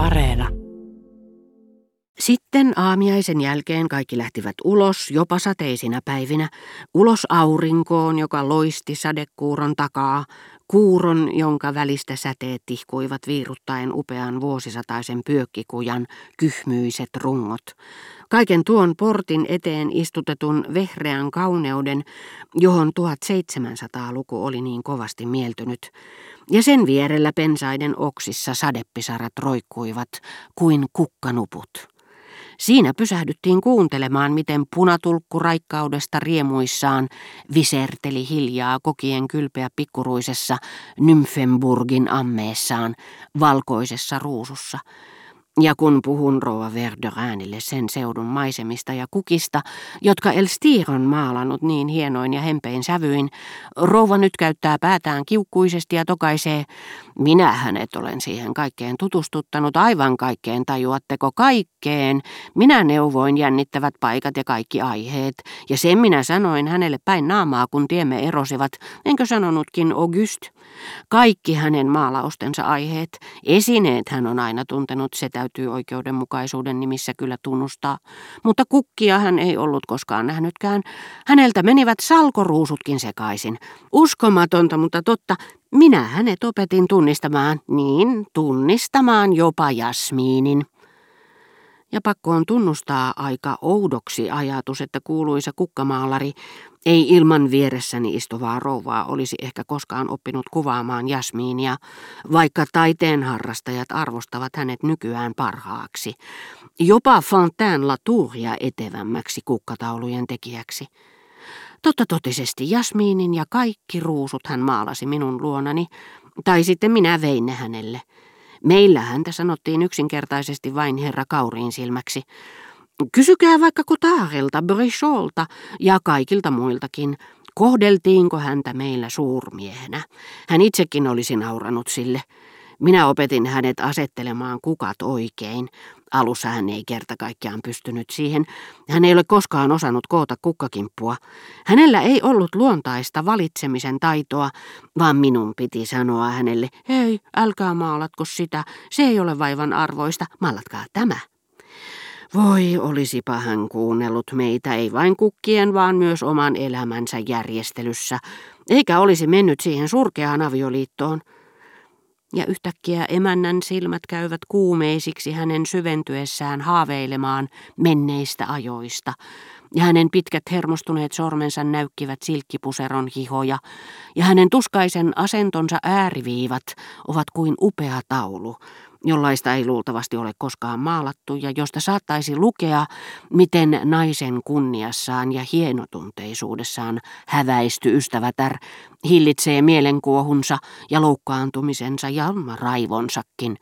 Areena. Sitten aamiaisen jälkeen kaikki lähtivät ulos, jopa sateisina päivinä, ulos aurinkoon, joka loisti sadekuuron takaa, kuuron, jonka välistä säteet tihkuivat viiruttaen upean vuosisataisen pyökkikujan kyhmyiset rungot. Kaiken tuon portin eteen istutetun vehreän kauneuden, johon 1700-luku oli niin kovasti mieltynyt, ja sen vierellä pensaiden oksissa sadepisarat roikkuivat kuin kukkanuput. Siinä pysähdyttiin kuuntelemaan, miten punatulkku raikkaudesta riemuissaan viserteli hiljaa kokien kylpeä pikkuruisessa Nymfenburgin ammeessaan, valkoisessa ruusussa – ja kun puhun rouva Verderäänille sen seudun maisemista ja kukista, jotka Elstir on maalannut niin hienoin ja hempein sävyin, rouva nyt käyttää päätään kiukkuisesti ja tokaisee, minä hänet olen siihen kaikkeen tutustuttanut, aivan kaikkeen tajuatteko kaikkeen. Minä neuvoin jännittävät paikat ja kaikki aiheet, ja sen minä sanoin hänelle päin naamaa, kun tiemme erosivat, enkö sanonutkin Auguste. Kaikki hänen maalaustensa aiheet, esineet hän on aina tuntenut, se täytyy oikeudenmukaisuuden nimissä kyllä tunnustaa. Mutta kukkia hän ei ollut koskaan nähnytkään. Häneltä menivät salkoruusutkin sekaisin. Uskomatonta, mutta totta, minä hänet opetin tunnistamaan, niin tunnistamaan jopa jasmiinin. Ja pakko on tunnustaa aika oudoksi ajatus, että kuuluisa kukkamaalari ei ilman vieressäni istuvaa rouvaa olisi ehkä koskaan oppinut kuvaamaan Jasmiinia, vaikka taiteen harrastajat arvostavat hänet nykyään parhaaksi, jopa Fontaine Latouria etevämmäksi kukkataulujen tekijäksi. Totta totisesti Jasmiinin ja kaikki ruusut hän maalasi minun luonani, tai sitten minä vein ne hänelle. Meillä häntä sanottiin yksinkertaisesti vain herra Kauriin silmäksi. Kysykää vaikka Kotaarelta, Bricholta ja kaikilta muiltakin, kohdeltiinko häntä meillä suurmiehenä. Hän itsekin olisi nauranut sille. Minä opetin hänet asettelemaan kukat oikein. Alussa hän ei kerta kaikkiaan pystynyt siihen. Hän ei ole koskaan osannut koota kukkakimppua. Hänellä ei ollut luontaista valitsemisen taitoa, vaan minun piti sanoa hänelle, hei, älkää maalatko sitä, se ei ole vaivan arvoista, maalatkaa tämä. Voi, olisipa hän kuunnellut meitä, ei vain kukkien, vaan myös oman elämänsä järjestelyssä, eikä olisi mennyt siihen surkeaan avioliittoon. Ja yhtäkkiä emännän silmät käyvät kuumeisiksi hänen syventyessään haaveilemaan menneistä ajoista, ja hänen pitkät hermostuneet sormensa näykkivät silkkipuseron hihoja, ja hänen tuskaisen asentonsa ääriviivat ovat kuin upea taulu, jollaista ei luultavasti ole koskaan maalattu ja josta saattaisi lukea, miten naisen kunniassaan ja hienotunteisuudessaan häväisty ystävätär hillitsee mielenkuohunsa ja loukkaantumisensa ja raivonsakin.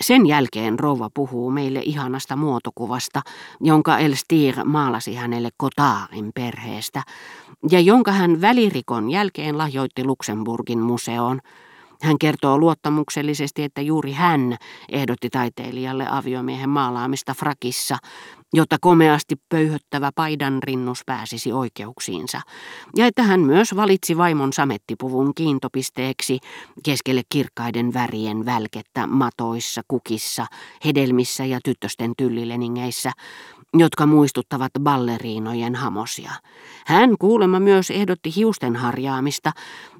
Sen jälkeen rouva puhuu meille ihanasta muotokuvasta, jonka Elstir maalasi hänelle Kotaarin perheestä, ja jonka hän välirikon jälkeen lahjoitti Luxemburgin museoon. Hän kertoo luottamuksellisesti, että juuri hän ehdotti taiteilijalle aviomiehen maalaamista frakissa, jotta komeasti pöyhöttävä paidan rinnus pääsisi oikeuksiinsa, ja että hän myös valitsi vaimon samettipuvun kiintopisteeksi keskelle kirkkaiden värien välkettä matoissa, kukissa, hedelmissä ja tyttösten tyllileningeissä, jotka muistuttavat balleriinojen hamosia. Hän kuulemma myös ehdotti hiusten harjaamista,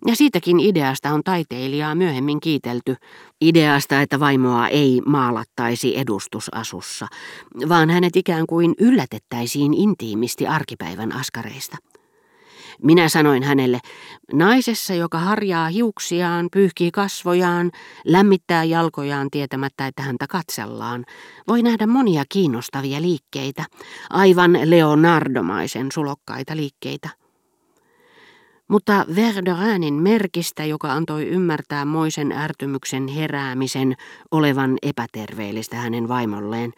ja siitäkin ideasta on taiteilijaa myöhemmin kiitelty. Ideasta, että vaimoa ei maalattaisi edustusasussa, vaan hänet ikään kuin yllätettäisiin intiimisti arkipäivän askareista. Minä sanoin hänelle, naisessa, joka harjaa hiuksiaan, pyyhkii kasvojaan, lämmittää jalkojaan tietämättä, että häntä katsellaan, voi nähdä monia kiinnostavia liikkeitä, aivan Leonardomaisen sulokkaita liikkeitä. Mutta Verderäänin merkistä, joka antoi ymmärtää moisen ärtymyksen heräämisen olevan epäterveellistä hänen vaimolleen,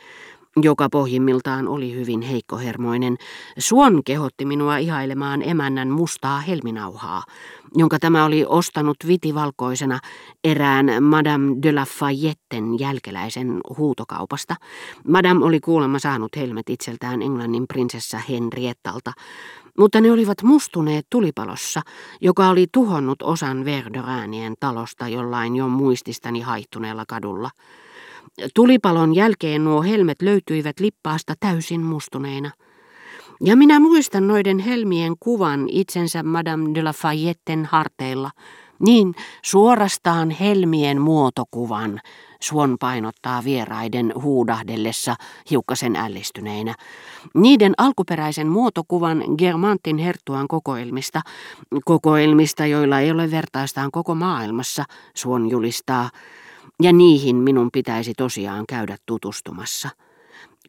joka pohjimmiltaan oli hyvin heikkohermoinen, Suon kehotti minua ihailemaan emännän mustaa helminauhaa, jonka tämä oli ostanut vitivalkoisena erään Madame de la Fayetten jälkeläisen huutokaupasta. Madame oli kuulemma saanut helmet itseltään Englannin prinsessa Henriettalta, mutta ne olivat mustuneet tulipalossa, joka oli tuhonnut osan Verderäänien talosta jollain jo muististani haihtuneella kadulla. Tulipalon jälkeen nuo helmet löytyivät lippaasta täysin mustuneina. Ja minä muistan noiden helmien kuvan itsensä Madame de la Fayetten harteilla. Niin, suorastaan helmien muotokuvan, Suon painottaa vieraiden huudahdellessa hiukkasen ällistyneinä. Niiden alkuperäisen muotokuvan Germantin herttuan kokoelmista, kokoelmista, joilla ei ole vertaistaan koko maailmassa, Suon julistaa, ja niihin minun pitäisi tosiaan käydä tutustumassa.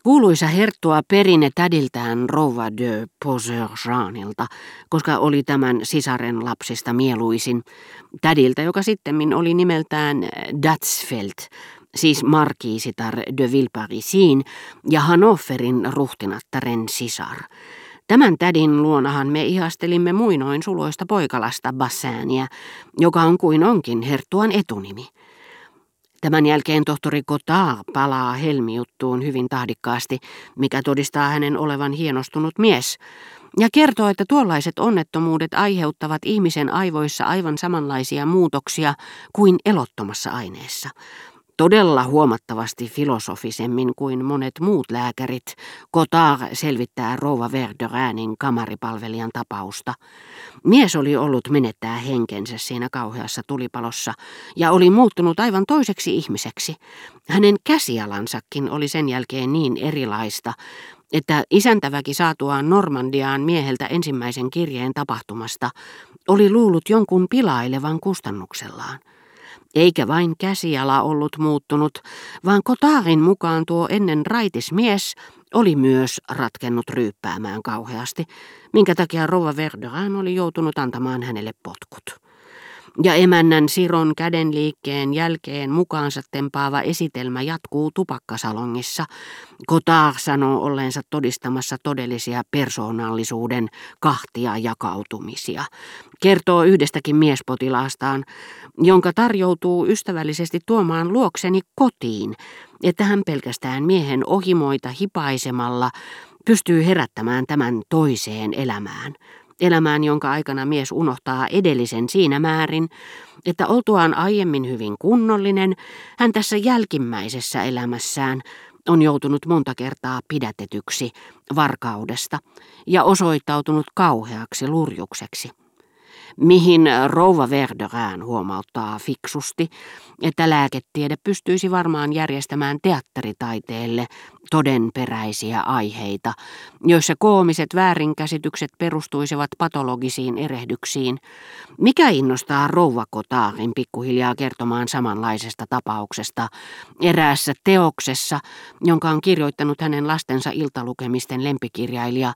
Kuuluisa herttua perinne tädiltään rouva de Jeanilta, koska oli tämän sisaren lapsista mieluisin. Tädiltä, joka sitten oli nimeltään Datsfeld, siis markiisitar de Villeparisin ja Hannoverin ruhtinattaren sisar. Tämän tädin luonahan me ihastelimme muinoin suloista poikalasta Bassääniä, joka on kuin onkin herttuan etunimi. Tämän jälkeen tohtori Cotard palaa helmijuttuun hyvin tahdikkaasti, mikä todistaa hänen olevan hienostunut mies, ja kertoo, että tuollaiset onnettomuudet aiheuttavat ihmisen aivoissa aivan samanlaisia muutoksia kuin elottomassa aineessa todella huomattavasti filosofisemmin kuin monet muut lääkärit, Cotard selvittää rouva Verderäänin kamaripalvelijan tapausta. Mies oli ollut menettää henkensä siinä kauheassa tulipalossa ja oli muuttunut aivan toiseksi ihmiseksi. Hänen käsialansakin oli sen jälkeen niin erilaista, että isäntäväki saatuaan Normandiaan mieheltä ensimmäisen kirjeen tapahtumasta oli luullut jonkun pilailevan kustannuksellaan. Eikä vain käsiala ollut muuttunut, vaan Kotaarin mukaan tuo ennen raitis mies oli myös ratkennut ryyppäämään kauheasti, minkä takia Rova Verderan oli joutunut antamaan hänelle potkut ja emännän Siron kädenliikkeen jälkeen mukaansa tempaava esitelmä jatkuu tupakkasalongissa. Kotar sanoo olleensa todistamassa todellisia persoonallisuuden kahtia jakautumisia. Kertoo yhdestäkin miespotilaastaan, jonka tarjoutuu ystävällisesti tuomaan luokseni kotiin, että hän pelkästään miehen ohimoita hipaisemalla pystyy herättämään tämän toiseen elämään elämään, jonka aikana mies unohtaa edellisen siinä määrin, että oltuaan aiemmin hyvin kunnollinen, hän tässä jälkimmäisessä elämässään on joutunut monta kertaa pidätetyksi varkaudesta ja osoittautunut kauheaksi lurjukseksi mihin rouva Verderään huomauttaa fiksusti, että lääketiede pystyisi varmaan järjestämään teatteritaiteelle todenperäisiä aiheita, joissa koomiset väärinkäsitykset perustuisivat patologisiin erehdyksiin. Mikä innostaa rouva Kotaarin pikkuhiljaa kertomaan samanlaisesta tapauksesta eräässä teoksessa, jonka on kirjoittanut hänen lastensa iltalukemisten lempikirjailija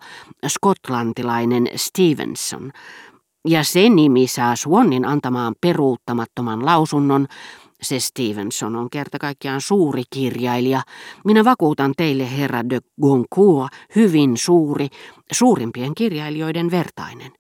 skotlantilainen Stevenson, ja se nimi saa Swannin antamaan peruuttamattoman lausunnon. Se Stevenson on kerta kaikkiaan suuri kirjailija. Minä vakuutan teille, herra de Goncourt, hyvin suuri, suurimpien kirjailijoiden vertainen.